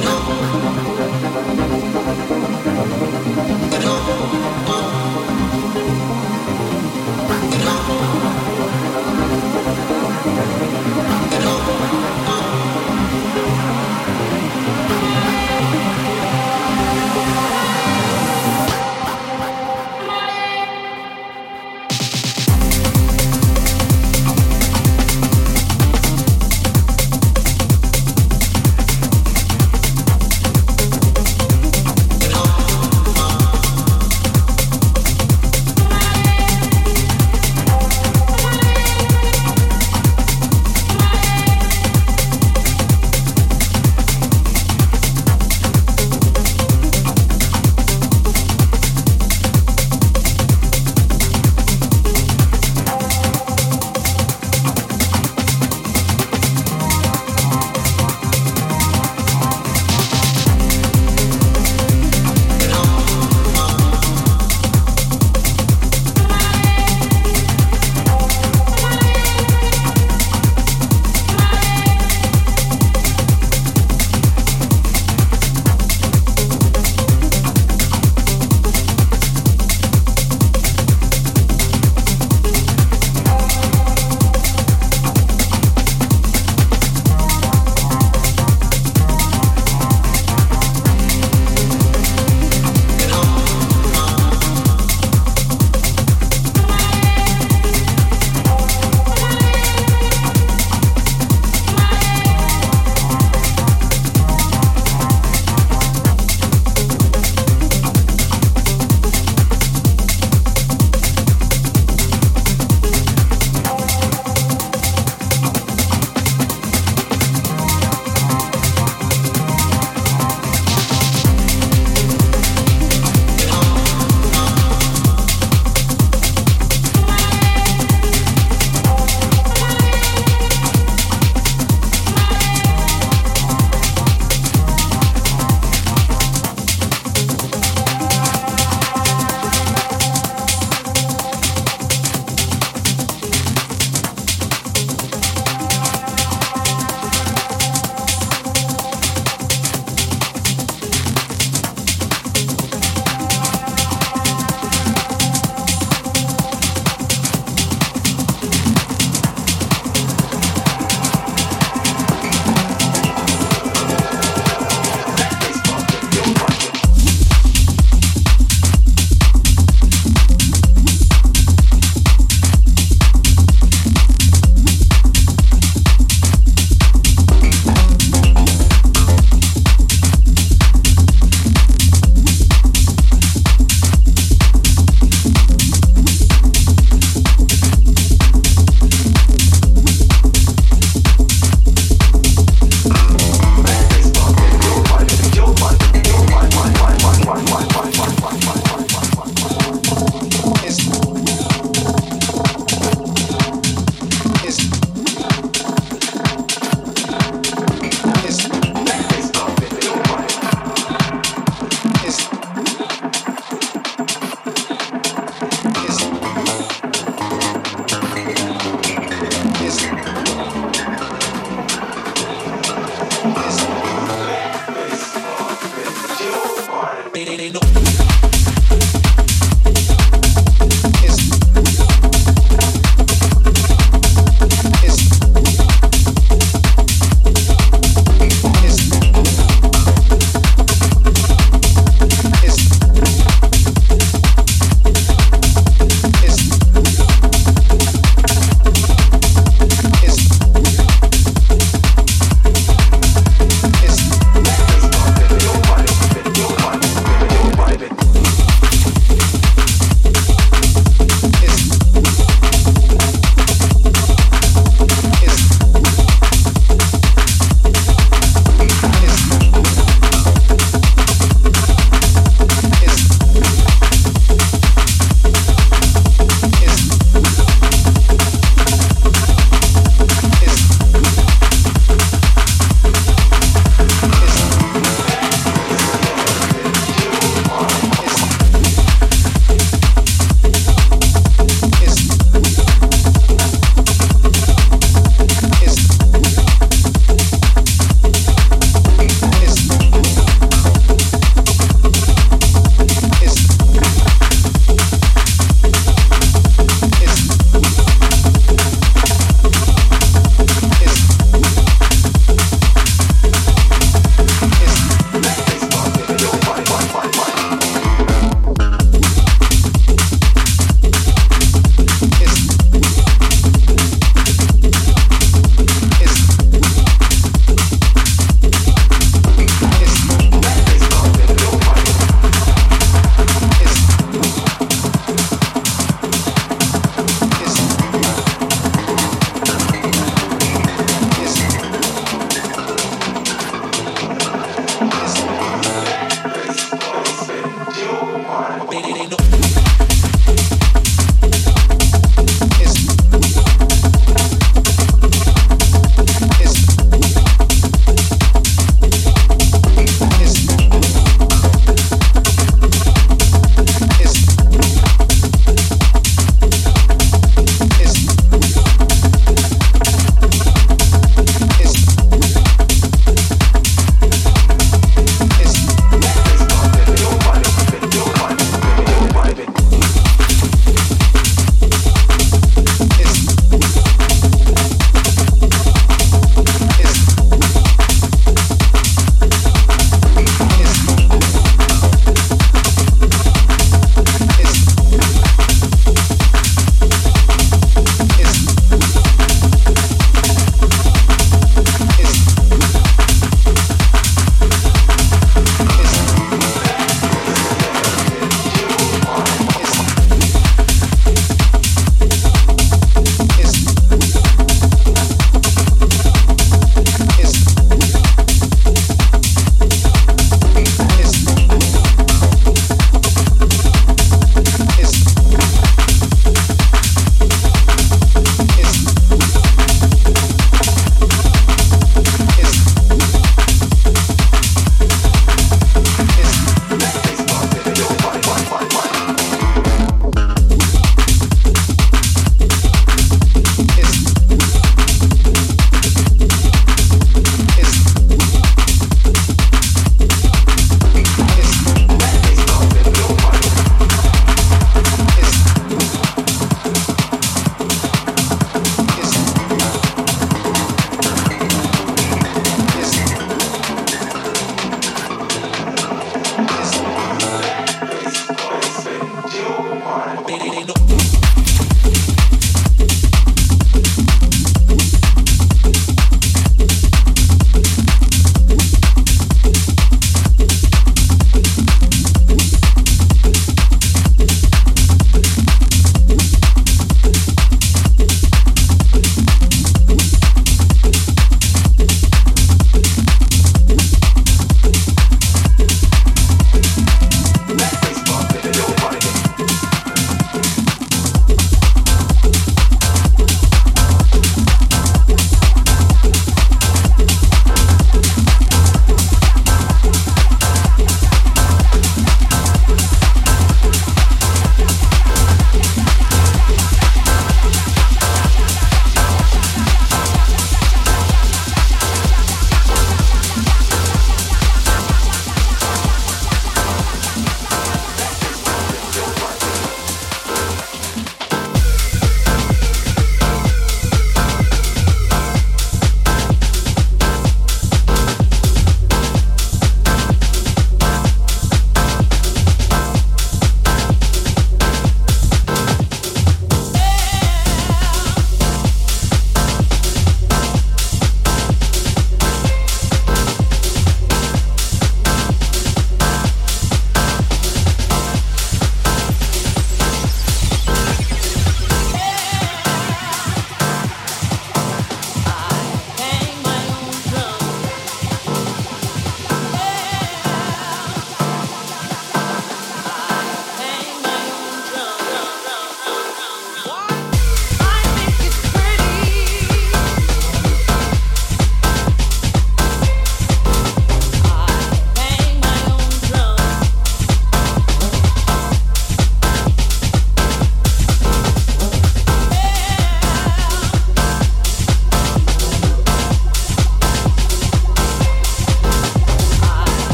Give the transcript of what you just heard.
know.